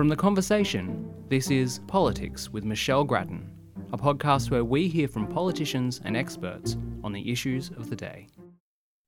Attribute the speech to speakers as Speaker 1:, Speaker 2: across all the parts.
Speaker 1: From The Conversation, this is Politics with Michelle Grattan, a podcast where we hear from politicians and experts on the issues of the day.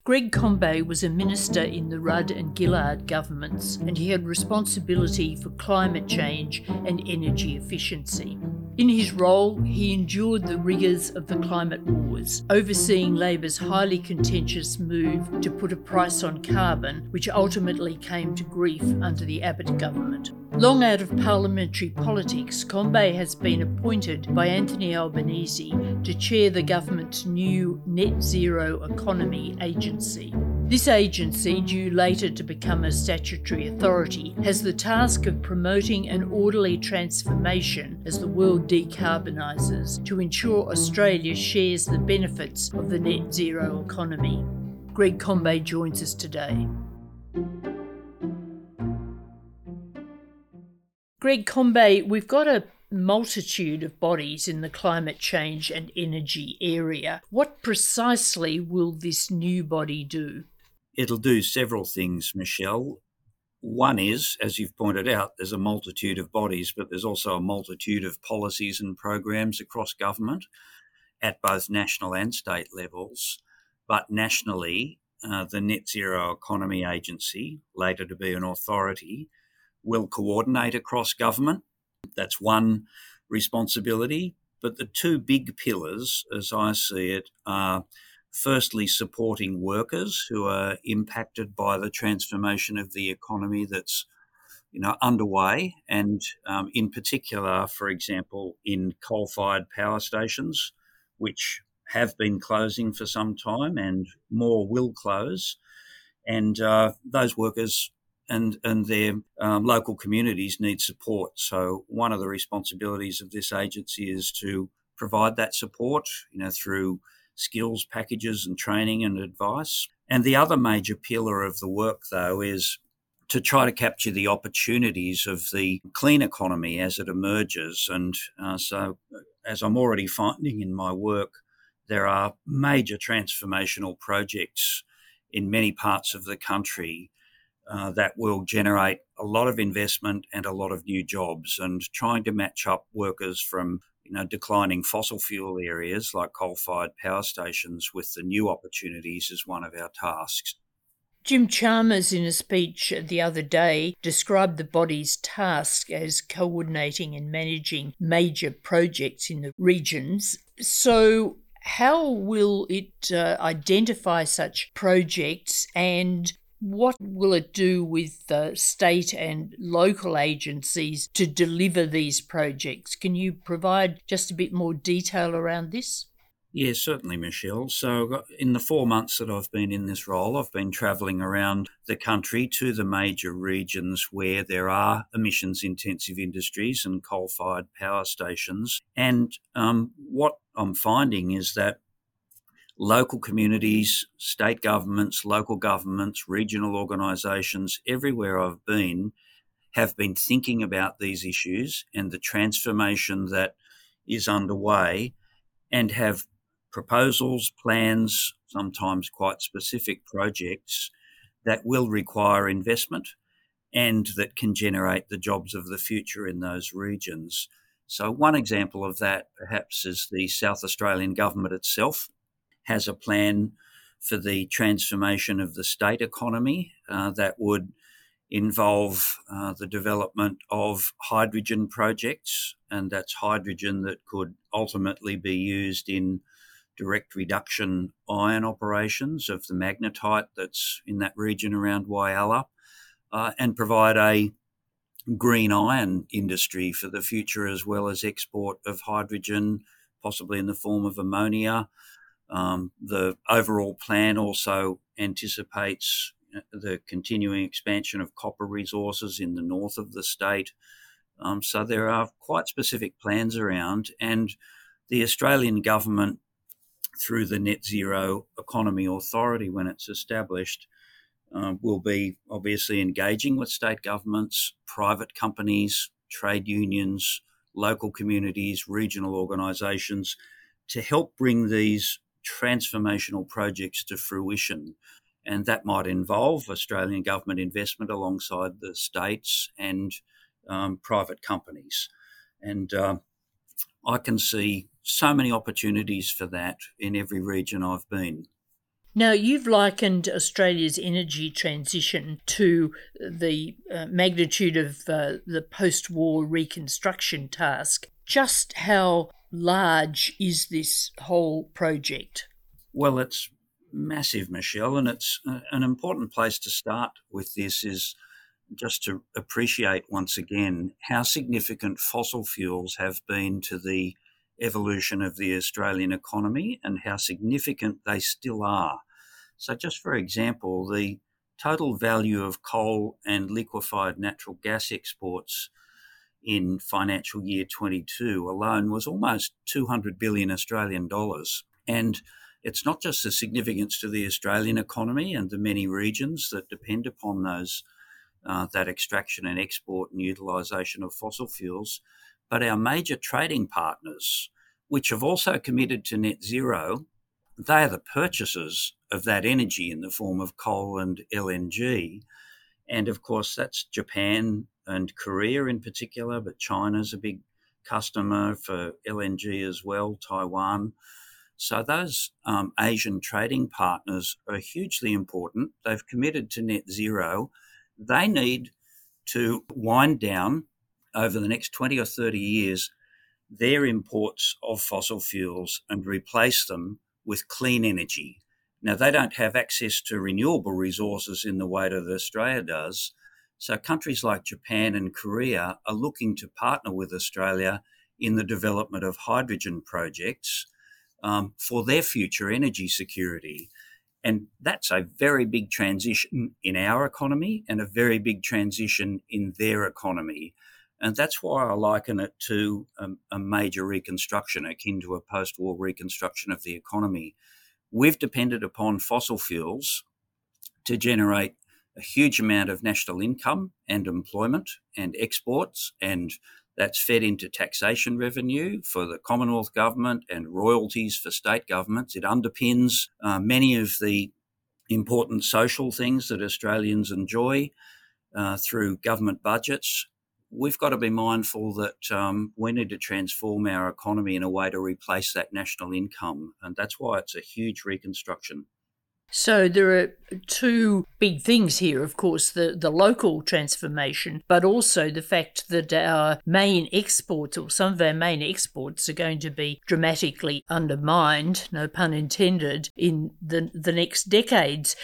Speaker 2: Greg Combet was a minister in the Rudd and Gillard governments, and he had responsibility for climate change and energy efficiency. In his role, he endured the rigours of the climate wars, overseeing Labor's highly contentious move to put a price on carbon, which ultimately came to grief under the Abbott government. Long out of parliamentary politics, Combet has been appointed by Anthony Albanese to chair the government's new Net Zero Economy Agency. This agency, due later to become a statutory authority, has the task of promoting an orderly transformation as the world decarbonises to ensure Australia shares the benefits of the net zero economy. Greg Combet joins us today. Greg Combet, we've got a multitude of bodies in the climate change and energy area. What precisely will this new body do?
Speaker 3: It'll do several things, Michelle. One is, as you've pointed out, there's a multitude of bodies, but there's also a multitude of policies and programs across government at both national and state levels. But nationally, uh, the Net Zero Economy Agency, later to be an authority, will coordinate across government. That's one responsibility. But the two big pillars, as I see it, are firstly supporting workers who are impacted by the transformation of the economy that's you know underway and um, in particular for example in coal-fired power stations which have been closing for some time and more will close and uh, those workers and and their um, local communities need support. So one of the responsibilities of this agency is to provide that support, you know, through skills packages and training and advice. And the other major pillar of the work, though, is to try to capture the opportunities of the clean economy as it emerges. And uh, so, as I'm already finding in my work, there are major transformational projects in many parts of the country uh, that will generate a lot of investment and a lot of new jobs. And trying to match up workers from you know declining fossil fuel areas like coal-fired power stations with the new opportunities is one of our tasks.
Speaker 2: Jim Chalmers, in a speech the other day, described the body's task as coordinating and managing major projects in the regions. So, how will it uh, identify such projects and what will it do with the state and local agencies to deliver these projects? Can you provide just a bit more detail around this?
Speaker 3: Yes, certainly, Michelle. So, in the four months that I've been in this role, I've been travelling around the country to the major regions where there are emissions intensive industries and coal fired power stations. And um, what I'm finding is that local communities, state governments, local governments, regional organisations, everywhere I've been, have been thinking about these issues and the transformation that is underway and have proposals, plans, sometimes quite specific projects that will require investment and that can generate the jobs of the future in those regions. So, one example of that perhaps is the South Australian government itself has a plan for the transformation of the state economy uh, that would involve uh, the development of hydrogen projects, and that's hydrogen that could ultimately be used in direct reduction iron operations of the magnetite that's in that region around Whyalla, uh, and provide a green iron industry for the future as well as export of hydrogen, possibly in the form of ammonia, um, the overall plan also anticipates uh, the continuing expansion of copper resources in the north of the state. Um, so there are quite specific plans around, and the Australian government, through the Net Zero Economy Authority, when it's established, uh, will be obviously engaging with state governments, private companies, trade unions, local communities, regional organisations to help bring these transformational projects to fruition. And that might involve Australian government investment alongside the states and um, private companies. And uh, I can see so many opportunities for that in every region I've been.
Speaker 2: Now, you've likened Australia's energy transition to the uh, magnitude of uh, the post war reconstruction task. Just how large is this whole project?
Speaker 3: Well, it's massive, Michelle, and it's uh, an important place to start with this is just to appreciate once again how significant fossil fuels have been to the evolution of the Australian economy and how significant they still are. So, just for example, the total value of coal and liquefied natural gas exports in financial year 22 alone was almost 200 billion Australian dollars. And it's not just the significance to the Australian economy and the many regions that depend upon those uh, that extraction and export and utilisation of fossil fuels, but our major trading partners, which have also committed to net zero, they are the purchasers of that energy in the form of coal and LNG. And of course, that's Japan and Korea in particular, but China's a big customer for LNG as well, Taiwan. So those um, Asian trading partners are hugely important. They've committed to net zero. They need to wind down over the next 20 or 30 years their imports of fossil fuels and replace them with clean energy. Now, they don't have access to renewable resources in the way that Australia does. So, countries like Japan and Korea are looking to partner with Australia in the development of hydrogen projects um, for their future energy security. And that's a very big transition in our economy and a very big transition in their economy. And that's why I liken it to a, a major reconstruction, akin to a post war reconstruction of the economy. We've depended upon fossil fuels to generate a huge amount of national income and employment and exports and that's fed into taxation revenue for the Commonwealth government and royalties for state governments. It underpins uh, many of the important social things that Australians enjoy uh, through government budgets. We've got to be mindful that um, we need to transform our economy in a way to replace that national income. And that's why it's a huge reconstruction.
Speaker 2: So there are two big things here, of course, the, the local transformation, but also the fact that our main exports, or some of our main exports, are going to be dramatically undermined, no pun intended, in the, the next decades.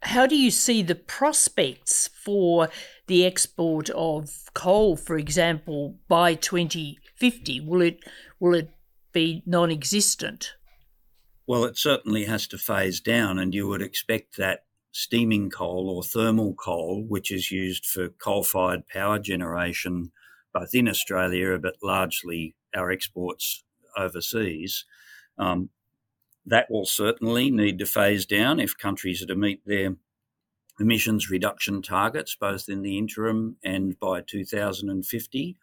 Speaker 2: How do you see the prospects for the export of coal, for example, by 2050? Will it, will it be non existent?
Speaker 3: Well, it certainly has to phase down, and you would expect that steaming coal or thermal coal, which is used for coal fired power generation, both in Australia but largely our exports overseas, um, that will certainly need to phase down if countries are to meet their emissions reduction targets, both in the interim and by 2050.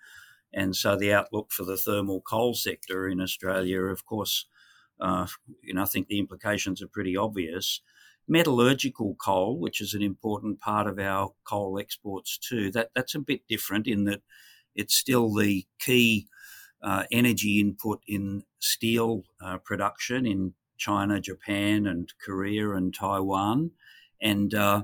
Speaker 3: And so the outlook for the thermal coal sector in Australia, of course, uh, know, I think the implications are pretty obvious. Metallurgical coal, which is an important part of our coal exports too, that that's a bit different in that it's still the key uh, energy input in steel uh, production in China, Japan, and Korea and Taiwan, and uh,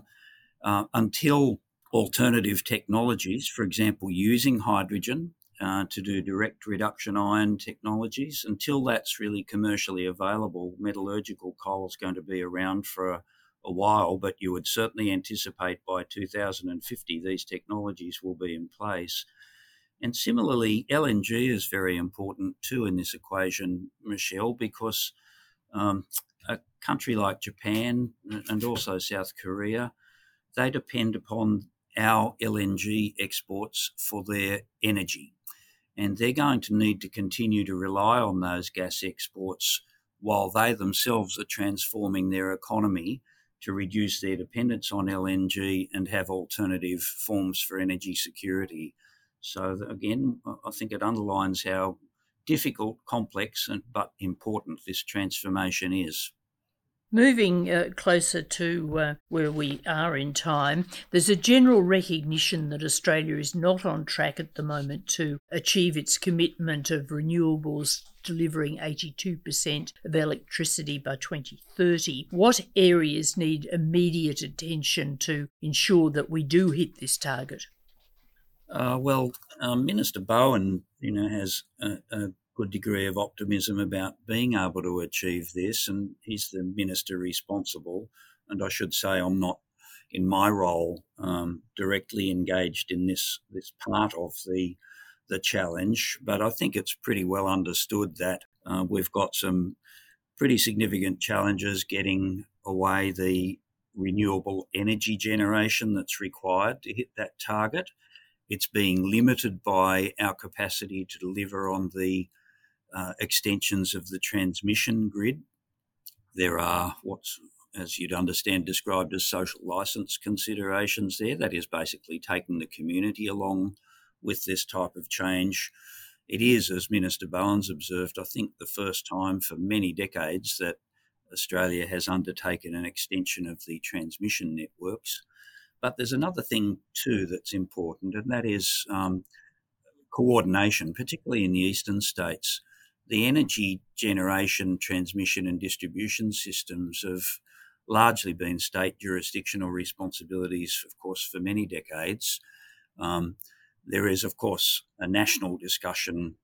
Speaker 3: uh, until alternative technologies, for example, using hydrogen uh, to do direct reduction iron technologies. Until that's really commercially available, metallurgical coal is going to be around for a, a while, but you would certainly anticipate by 2050 these technologies will be in place. And similarly, LNG is very important too in this equation, Michelle, because um, a country like Japan and also South Korea, they depend upon our LNG exports for their energy and they're going to need to continue to rely on those gas exports while they themselves are transforming their economy to reduce their dependence on LNG and have alternative forms for energy security. So, again, I think it underlines how difficult, complex, and, but important this transformation is.
Speaker 2: Moving uh, closer to uh, where we are in time, there's a general recognition that Australia is not on track at the moment to achieve its commitment of renewables delivering 82% of electricity by 2030. What areas need immediate attention to ensure that we do hit this target?
Speaker 3: Uh, well, um, Minister Bowen, you know, has a, a good degree of optimism about being able to achieve this, and he's the minister responsible. And I should say, I'm not in my role um, directly engaged in this this part of the the challenge, but I think it's pretty well understood that uh, we've got some pretty significant challenges getting away the renewable energy generation that's required to hit that target. It's being limited by our capacity to deliver on the uh, extensions of the transmission grid. There are what's, as you'd understand, described as social license considerations there. That is basically taking the community along with this type of change. It is, as Minister Bowen's observed, I think the first time for many decades that Australia has undertaken an extension of the transmission networks. But there's another thing too that's important, and that is um, coordination, particularly in the eastern states the energy generation, transmission, and distribution systems have largely been state jurisdictional responsibilities, of course, for many decades. Um, there is, of course, a national discussion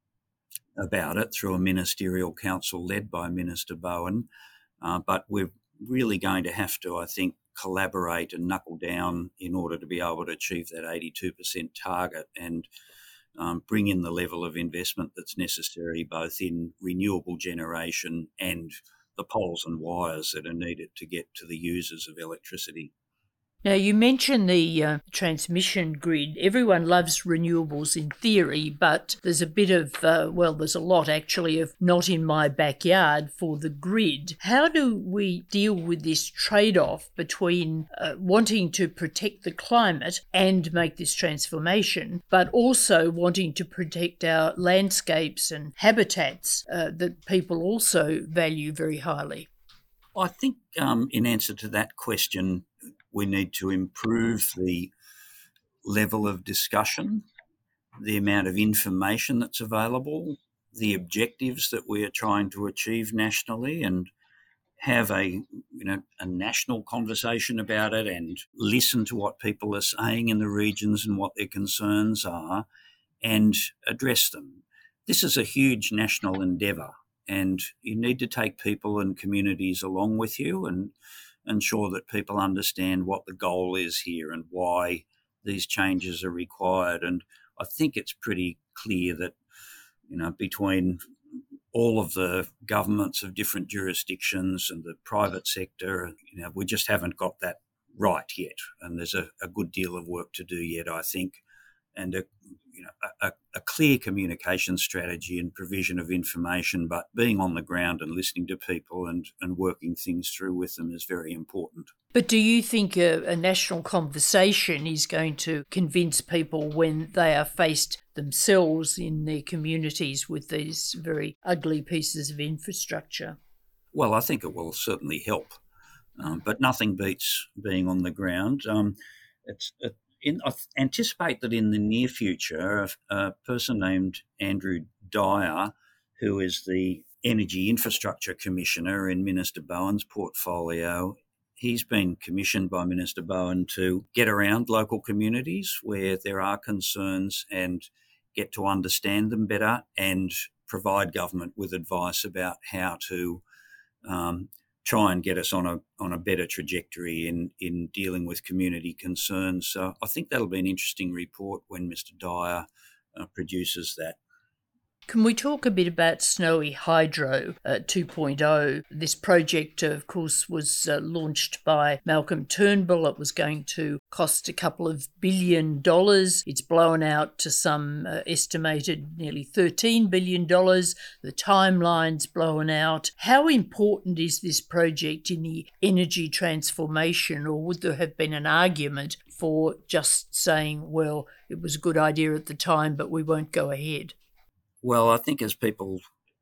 Speaker 3: about it through a ministerial council led by Minister Bowen, uh, but we're really going to have to, I think, collaborate and knuckle down in order to be able to achieve that 82% target. And um, bring in the level of investment that's necessary both in renewable generation and the poles and wires that are needed to get to the users of electricity.
Speaker 2: Now, you mentioned the uh, transmission grid. Everyone loves renewables in theory, but there's a bit of, uh, well, there's a lot actually of not in my backyard for the grid. How do we deal with this trade off between uh, wanting to protect the climate and make this transformation, but also wanting to protect our landscapes and habitats uh, that people also value very highly?
Speaker 3: I think, um, in answer to that question, we need to improve the level of discussion, the amount of information that's available, the objectives that we are trying to achieve nationally, and have a you know a national conversation about it and listen to what people are saying in the regions and what their concerns are and address them. This is a huge national endeavour and you need to take people and communities along with you and ensure that people understand what the goal is here and why these changes are required. And I think it's pretty clear that, you know, between all of the governments of different jurisdictions and the private sector, you know, we just haven't got that right yet. And there's a, a good deal of work to do yet, I think. And a, you know, a, a, clear communication strategy and provision of information, but being on the ground and listening to people and, and working things through with them is very important.
Speaker 2: But do you think a, a national conversation is going to convince people when they are faced themselves in their communities with these very ugly pieces of infrastructure?
Speaker 3: Well, I think it will certainly help, um, but nothing beats being on the ground. Um, it's it, in, I anticipate that in the near future, a, person named Andrew Dyer, who is the Energy Infrastructure Commissioner in Minister Bowen's portfolio, he's been commissioned by Minister Bowen to get around local communities where there are concerns and get to understand them better and provide government with advice about how to um, try and get us on a on a better trajectory in in dealing with community concerns. So I think that'll be an interesting report when Mr. Dyer uh, produces that.
Speaker 2: Can we talk a bit about Snowy Hydro uh, 2.0? This project, of course, was uh, launched by Malcolm Turnbull. It was going to cost a couple of billion dollars. It's blown out to some uh, estimated nearly $13 billion. The timeline's blown out. How important is this project in the energy transformation, or would there have been an argument for just saying, well, it was a good idea at the time, but we won't go ahead?
Speaker 3: Well, I think as people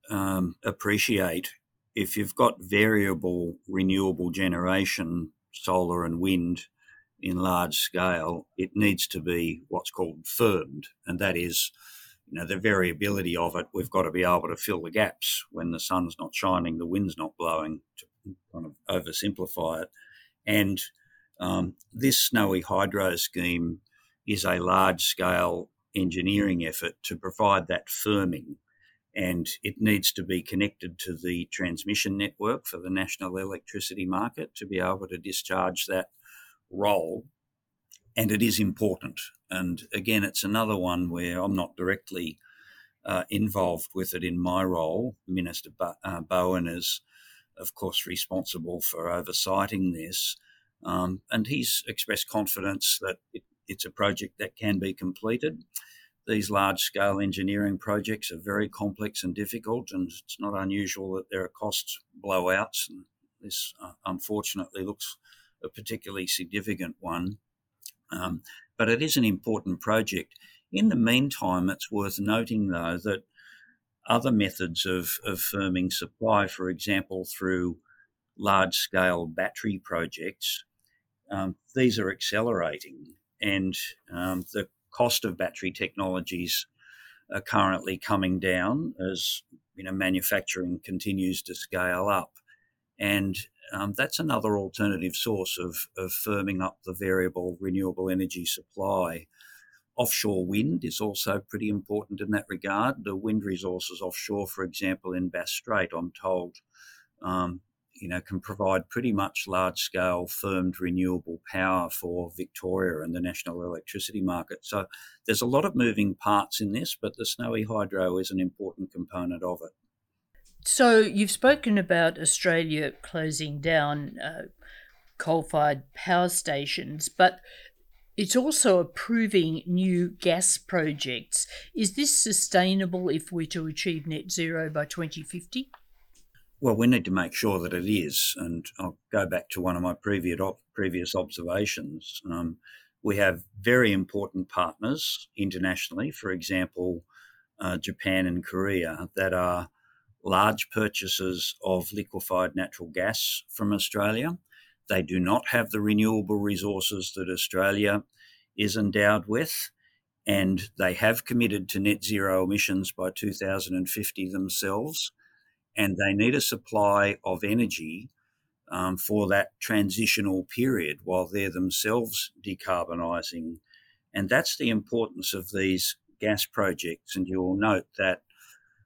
Speaker 3: um, appreciate, if you've got variable renewable generation, solar and wind in large scale, it needs to be what's called firmed, and that is, you know, the variability of it. We've got to be able to fill the gaps when the sun's not shining, the wind's not blowing, to kind of oversimplify it. And um, this snowy hydro scheme is a large scale engineering effort to provide that firming and it needs to be connected to the transmission network for the national electricity market to be able to discharge that role. And it is important. And again, it's another one where I'm not directly uh, involved with it in my role. Minister Bo- uh, Bowen is, of course, responsible for oversighting this. Um, and he's expressed confidence that it, it's a project that can be completed these large scale engineering projects are very complex and difficult, and it's not unusual that there are cost blowouts. And this, uh, unfortunately, looks a particularly significant one. Um, but it is an important project. In the meantime, it's worth noting, though, that other methods of, of firming supply, for example, through large scale battery projects, um, these are accelerating. And um, the cost of battery technologies are currently coming down as you know manufacturing continues to scale up, and um, that's another alternative source of, of firming up the variable renewable energy supply. Offshore wind is also pretty important in that regard. The wind resources offshore, for example, in Bass Strait, I'm told, um, you know, can provide pretty much large scale firmed renewable power for Victoria and the national electricity market. So there's a lot of moving parts in this, but the snowy hydro is an important component of it.
Speaker 2: So you've spoken about Australia closing down uh, coal fired power stations, but it's also approving new gas projects. Is this sustainable if we're to achieve net zero by 2050?
Speaker 3: Well, we need to make sure that it is, and I'll go back to one of my previous previous observations. Um, we have very important partners internationally, for example, uh, Japan and Korea, that are large purchasers of liquefied natural gas from Australia. They do not have the renewable resources that Australia is endowed with, and they have committed to net zero emissions by 2050 themselves and they need a supply of energy um, for that transitional period while they're themselves decarbonising. And that's the importance of these gas projects. And you'll note that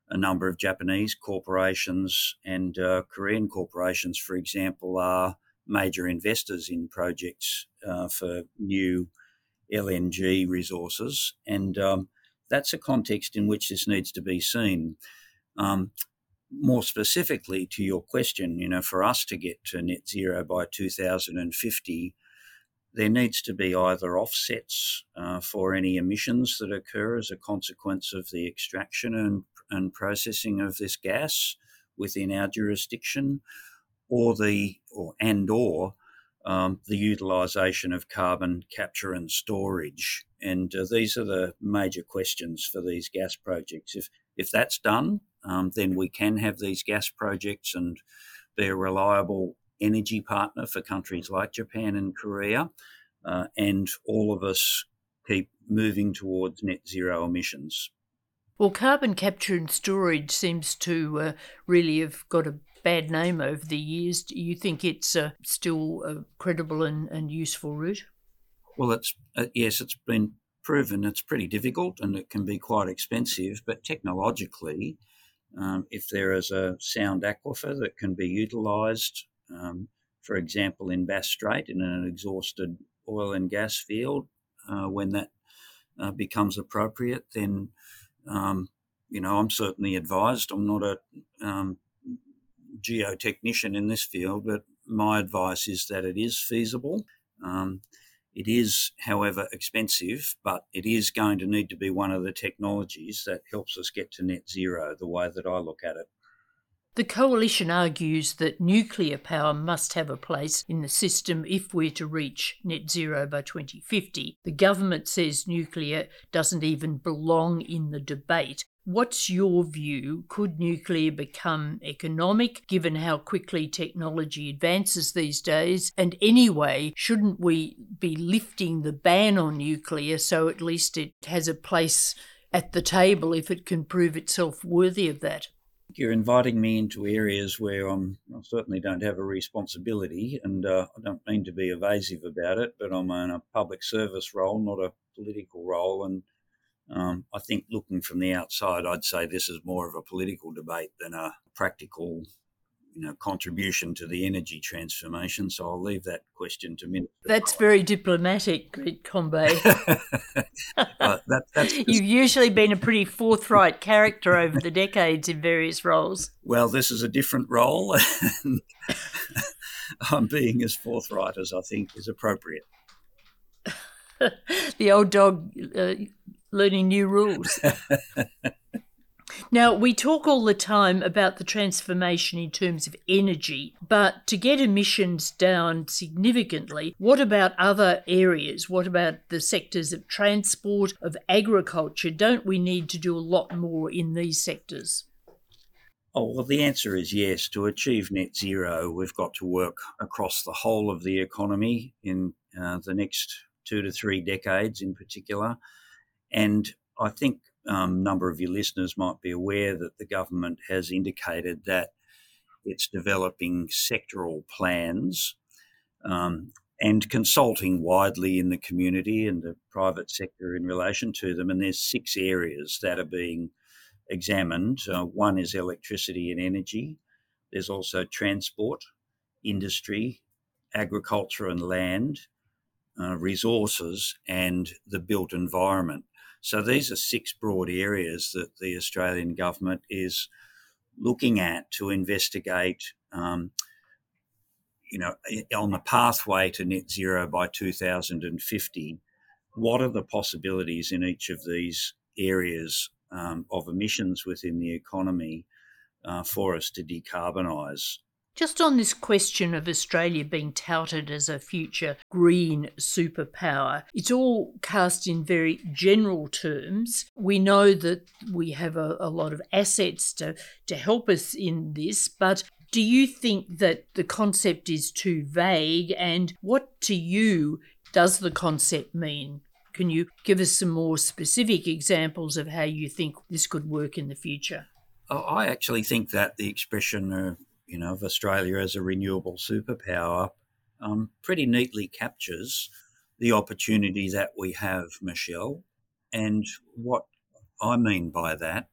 Speaker 3: a number of Japanese corporations and uh, Korean corporations, for example, are major investors in projects uh, for new LNG resources. And um, that's a context in which this needs to be seen. Um, more specifically to your question, you know, for us to get to net zero by 2050, there needs to be either offsets uh, for any emissions that occur as a consequence of the extraction and, and processing of this gas within our jurisdiction, or the or and or um, the utilisation of carbon capture and storage. And uh, these are the major questions for these gas projects. If if that's done, um, then we can have these gas projects and be a reliable energy partner for countries like Japan and Korea. Uh, and all of us keep moving towards net zero emissions.
Speaker 2: Well, carbon capture and storage seems to uh, really have got a bad name over the years. Do you think it's uh, still a credible and, and useful route?
Speaker 3: Well, it's uh, yes, it's been proven it's pretty difficult and it can be quite expensive, but technologically, um, if there is a sound aquifer that can be utilised, um, for example, in Bass Strait in an exhausted oil and gas field, uh, when that uh, becomes appropriate, then um, you know I'm certainly advised. I'm not a um, geotechnician in this field, but my advice is that it is feasible. Um, it is, however, expensive, but it is going to need to be one of the technologies that helps us get to net zero, the way that I look at it.
Speaker 2: The coalition argues that nuclear power must have a place in the system if we're to reach net zero by 2050. The government says nuclear doesn't even belong in the debate. What's your view? Could nuclear become economic given how quickly technology advances these days? And anyway, shouldn't we be lifting the ban on nuclear so at least it has a place at the table if it can prove itself worthy of that?
Speaker 3: You're inviting me into areas where I'm, I certainly don't have a responsibility, and uh, I don't mean to be evasive about it, but I'm in a public service role, not a political role, and um, I think looking from the outside, I'd say this is more of a political debate than a practical, you know, contribution to the energy transformation. So I'll leave that question to Minister.
Speaker 2: That's very diplomatic, Greg Combet.
Speaker 3: uh, that,
Speaker 2: You've usually been a pretty forthright character over the decades in various roles.
Speaker 3: Well, this is a different role. and I'm being as forthright as I think is appropriate.
Speaker 2: the old dog uh, learning new rules. Now, we talk all the time about the transformation in terms of energy, but to get emissions down significantly, what about other areas? What about the sectors of transport, of agriculture? Don't we need to do a lot more in these sectors?
Speaker 3: Oh, well, the answer is yes. To achieve net zero, we've got to work across the whole of the economy in uh, the next two to three decades in particular. And I think um, a number of your listeners might be aware that the government has indicated that it's developing sectoral plans um, and consulting widely in the community and the private sector in relation to them. And there's six areas that are being examined. Uh, one is electricity and energy. There's also transport, industry, agriculture and land, uh, resources, and the built environment. So these are six broad areas that the Australian government is looking at to investigate. Um, you know, on the pathway to net zero by 2050, what are the possibilities in each of these areas um, of emissions within the economy uh, for us to decarbonise?
Speaker 2: Just on this question of Australia being touted as a future green superpower, it's all cast in very general terms. We know that we have a, a lot of assets to, to help us in this, but do you think that the concept is too vague? And what to you does the concept mean? Can you give us some more specific examples of how you think this could work in the future?
Speaker 3: I actually think that the expression uh, you know, of Australia as a renewable superpower um, pretty neatly captures the opportunity that we have, Michelle. And what I mean by that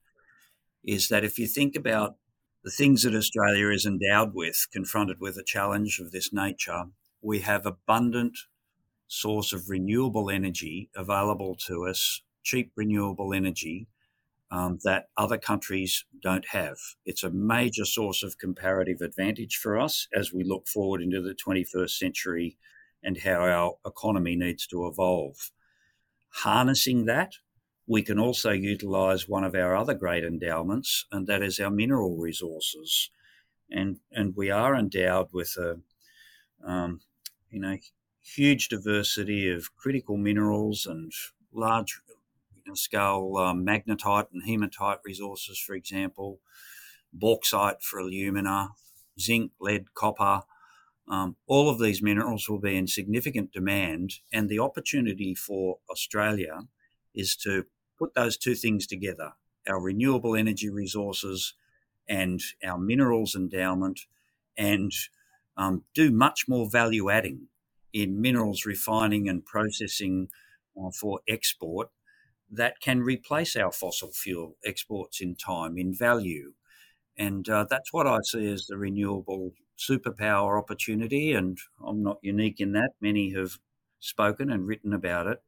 Speaker 3: is that if you think about the things that Australia is endowed with, confronted with a challenge of this nature, we have abundant source of renewable energy available to us, cheap renewable energy um, that other countries don't have. It's a major source of comparative advantage for us as we look forward into the 21st century and how our economy needs to evolve. Harnessing that, we can also utilize one of our other great endowments, and that is our mineral resources. And, and we are endowed with a, um, you know, huge diversity of critical minerals and large scale um, magnetite and hematite resources, for example, bauxite for alumina, zinc, lead, copper. Um, all of these minerals will be in significant demand, and the opportunity for Australia is to put those two things together our renewable energy resources and our minerals endowment, and um, do much more value adding in minerals refining and processing uh, for export that can replace our fossil fuel exports in time, in value. And uh, that's what I see as the renewable superpower opportunity. And I'm not unique in that. Many have spoken and written about it.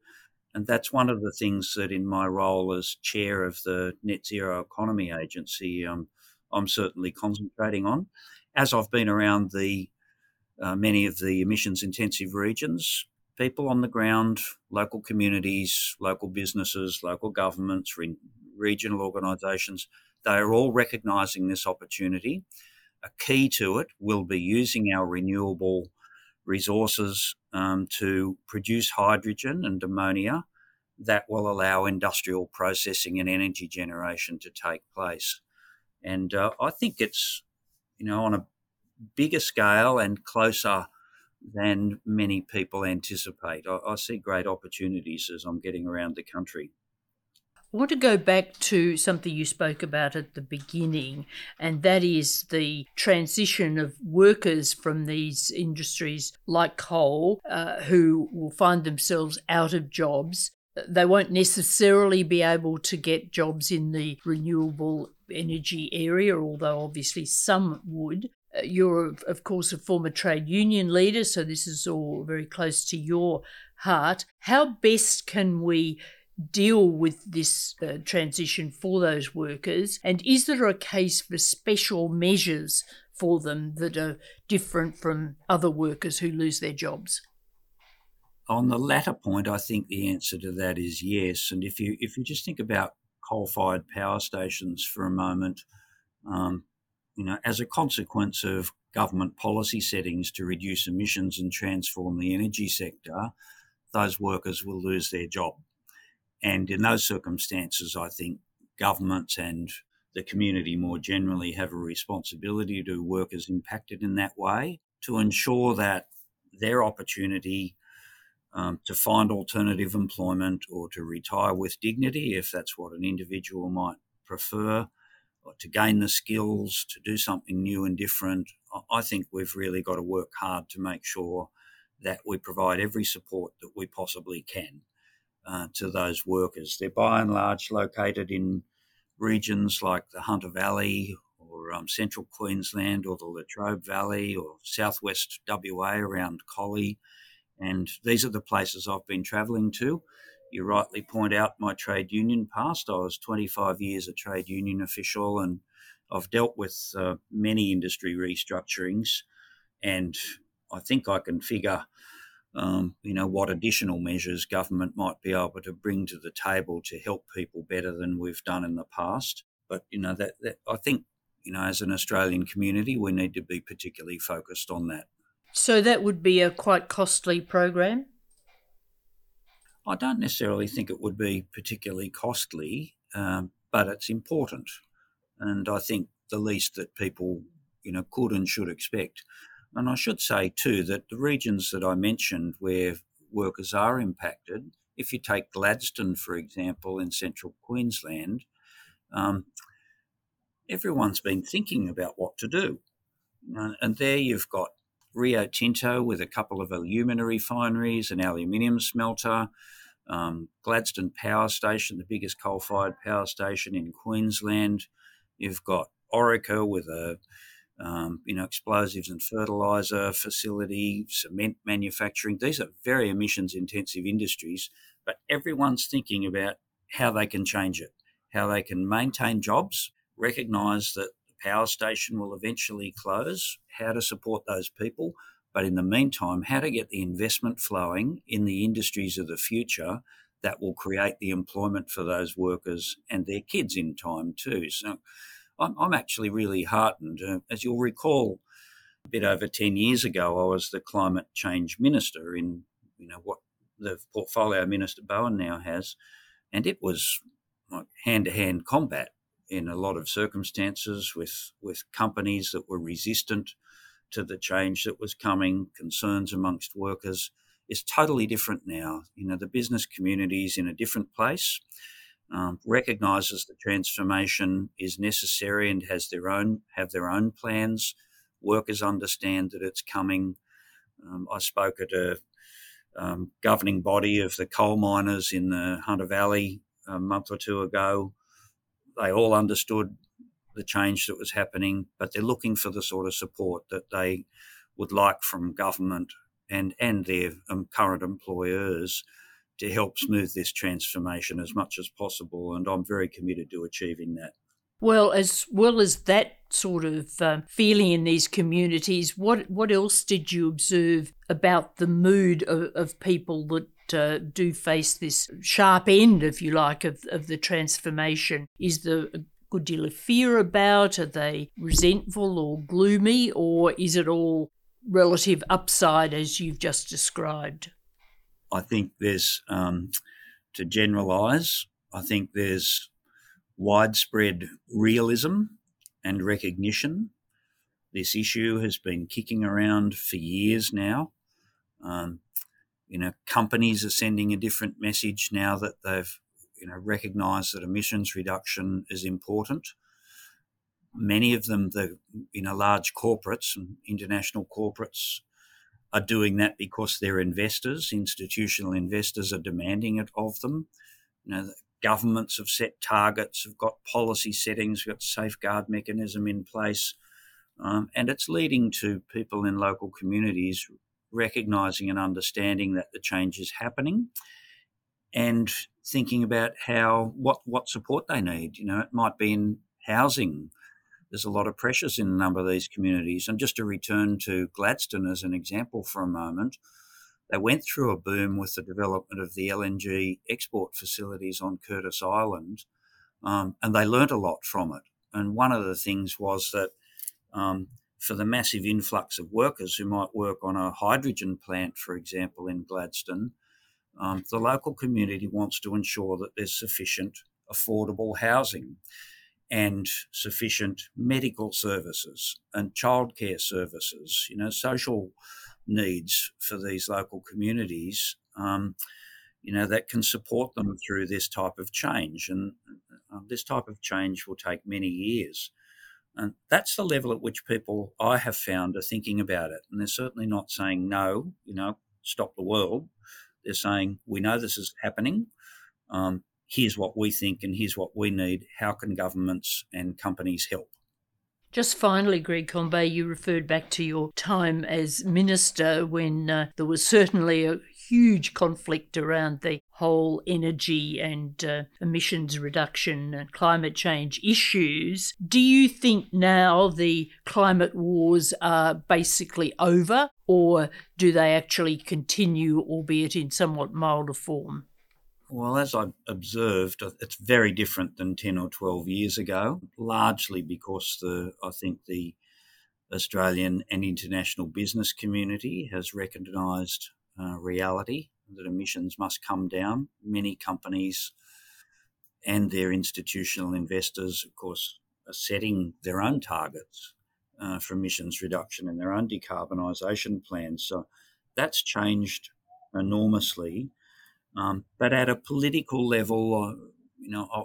Speaker 3: And that's one of the things that, in my role as chair of the Net Zero Economy Agency, um, I'm certainly concentrating on. As I've been around the uh, many of the emissions intensive regions, people on the ground, local communities, local businesses, local governments, re- regional organisations, they are all recognising this opportunity. A key to it will be using our renewable resources um, to produce hydrogen and ammonia that will allow industrial processing and energy generation to take place. And uh, I think it's, you know, on a bigger scale and closer than many people anticipate. I, I see great opportunities as I'm getting around the country.
Speaker 2: I want to go back to something you spoke about at the beginning, and that is the transition of workers from these industries like coal uh, who will find themselves out of jobs. They won't necessarily be able to get jobs in the renewable energy area, although obviously some would. You're, of course, a former trade union leader, so this is all very close to your heart. How best can we deal with this uh, transition for those workers? And is there a case for special measures for them that are different from other workers who lose their jobs?
Speaker 3: On the latter point, I think the answer to that is yes. And if you if you just think about coal-fired power stations for a moment, um, you know, as a consequence of government policy settings to reduce emissions and transform the energy sector, those workers will lose their job. And in those circumstances, I think governments and the community more generally have a responsibility to workers impacted in that way to ensure that their opportunity um, to find alternative employment or to retire with dignity, if that's what an individual might prefer, to gain the skills to do something new and different. I think we've really got to work hard to make sure that we provide every support that we possibly can uh, to those workers. They're by and large located in regions like the Hunter Valley or um, central Queensland or the Latrobe Valley or southwest WA around Collie. And these are the places I've been travelling to. You rightly point out my trade union past. I was 25 years a trade union official and I've dealt with uh, many industry restructurings. And I think I can figure um, you know, what additional measures government might be able to bring to the table to help people better than we've done in the past. But, you know, that, that I think, you know, as an Australian community, we need to be particularly focused on that.
Speaker 2: So that would be a quite costly program?
Speaker 3: I don't necessarily think it would be particularly costly, um, but it's important. And I think the least that people, you know, could and should expect and I should say too that the regions that I mentioned where workers are impacted, if you take Gladstone, for example, in central Queensland, um, everyone's been thinking about what to do. And there you've got Rio Tinto with a couple of alumina refineries, an aluminium smelter, um, Gladstone Power Station, the biggest coal fired power station in Queensland. You've got Orica with a um, you know, explosives and fertilizer facility, cement manufacturing. These are very emissions intensive industries, but everyone's thinking about how they can change it, how they can maintain jobs, recognize that power station will eventually close, how to support those people. But in the meantime, how to get the investment flowing in the industries of the future that will create the employment for those workers and their kids in time too. So I'm, I'm actually really heartened. Uh, as you'll recall, a bit over 10 years ago, I was the climate change minister in, you know, what the portfolio minister Bowen now has. And it was like hand to hand combat in a lot of circumstances with, with companies that were resistant to the change that was coming, concerns amongst workers. Is totally different now. You know, the business community is in a different place um, recognizes the transformation is necessary and has their own have their own plans. Workers understand that it's coming. Um, I spoke at a um, governing body of the coal miners in the Hunter Valley a month or two ago. They all understood the change that was happening, but they're looking for the sort of support that they would like from government and and their um, current employers to help smooth this transformation as much as possible. And I'm very committed to achieving that.
Speaker 2: Well, as well as that sort of uh, feeling in these communities, what what else did you observe about the mood of, of people that uh, do face this sharp end, if you like, of, of the transformation? Is there a good deal of fear about? Are they resentful or gloomy, or is it all relative upside as you've just described?
Speaker 3: I think there's um, to generalise, I think there's widespread realism and recognition. This issue has been kicking around for years now. Um, you know, companies are sending a different message now that they've, you know, recognised that emissions reduction is important. Many of them, the you know, large corporates and international corporates, are doing that because their investors, institutional investors, are demanding it of them. You know, governments have set targets, have got policy settings, we've got safeguard mechanism in place, um, and it's leading to people in local communities recognizing and understanding that the change is happening and thinking about how what what support they need. You know it might be in housing. There's a lot of pressures in a number of these communities. And just to return to Gladstone as an example for a moment they went through a boom with the development of the LNG export facilities on Curtis Island um, and they learnt a lot from it. And one of the things was that um, for the massive influx of workers who might work on a hydrogen plant, for example, in Gladstone, um, the local community wants to ensure that there's sufficient affordable housing and sufficient medical services and childcare services, you know, social needs for these local communities, um, you know, that can support them through this type of change. And uh, this type of change will take many years. And that's the level at which people I have found are thinking about it. And they're certainly not saying, no, you know, stop the world. They're saying, we know this is happening. Um, here's what we think and here's what we need. How can governments and companies help?
Speaker 2: Just finally, Greg Combet, you referred back to your time as minister when uh, there was certainly a huge conflict around the whole energy and uh, emissions reduction and climate change issues. Do you think now the climate wars are basically over, or do they actually continue, albeit in somewhat milder form?
Speaker 3: Well, as I've observed, uh, it's very different than 10 or 12 years ago, largely because the I think the Australian and international business community has recognised uh, reality that emissions must come down. Many companies and their institutional investors, of course, are setting their own targets uh, for emissions reduction and their own decarbonisation plans. So that's changed enormously. Um, but at a political level, uh, you know, I,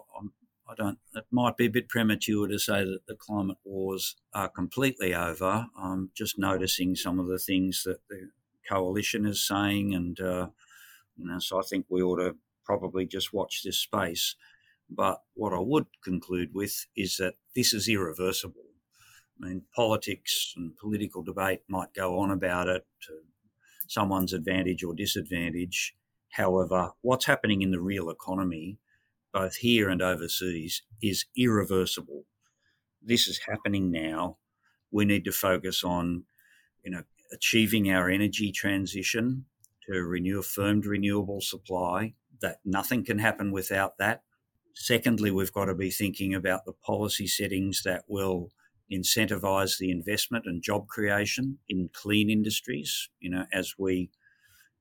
Speaker 3: I, don't. It might be a bit premature to say that the climate wars are completely over. I'm just noticing some of the things that the coalition is saying, and uh, you know, so I think we ought to probably just watch this space. But what I would conclude with is that this is irreversible. I mean, politics and political debate might go on about it to someone's advantage or disadvantage. However, what's happening in the real economy, both here and overseas, is irreversible. This is happening now. We need to focus on, you know, achieving our energy transition to renew firmed renewable supply. That nothing can happen without that. Secondly, we've got to be thinking about the policy settings that will incentivize the investment and job creation in clean industries. You know, as we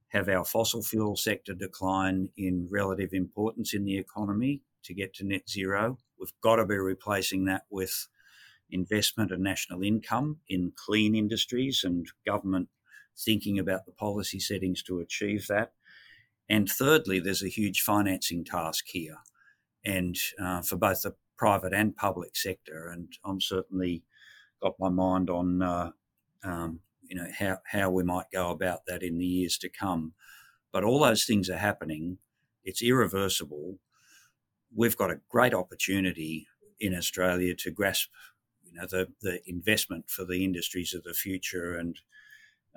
Speaker 3: have our fossil fuel sector decline in relative importance in the economy to get to net zero. We've got to be replacing that with investment and national income in clean industries and government thinking about the policy settings to achieve that. And thirdly, there's a huge financing task here, and uh, for both the private and public sector. And I'm certainly got my mind on uh, um, you know how how we might go about that in the years to come. But all those things are happening. It's irreversible. We've got a great opportunity in Australia to grasp, you know, the the investment for the industries of the future. And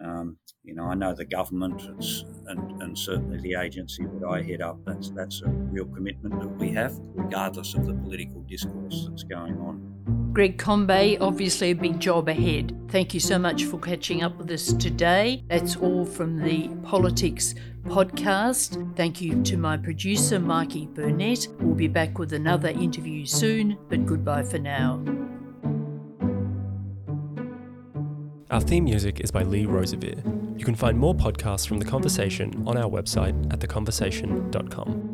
Speaker 3: um, you know, I know the government and and certainly the agency that I head up. That's that's a real commitment that we have, regardless of the political discourse that's going on.
Speaker 2: Greg Combet, obviously a big job ahead. Thank you so much for catching up with us today. That's all from the Politics podcast. Thank you to my producer, Mikey Burnett. We'll be back with another interview soon, but goodbye for now.
Speaker 4: Our theme music is by Lee Rosevere. You can find more podcasts from The Conversation on our website at theconversation.com.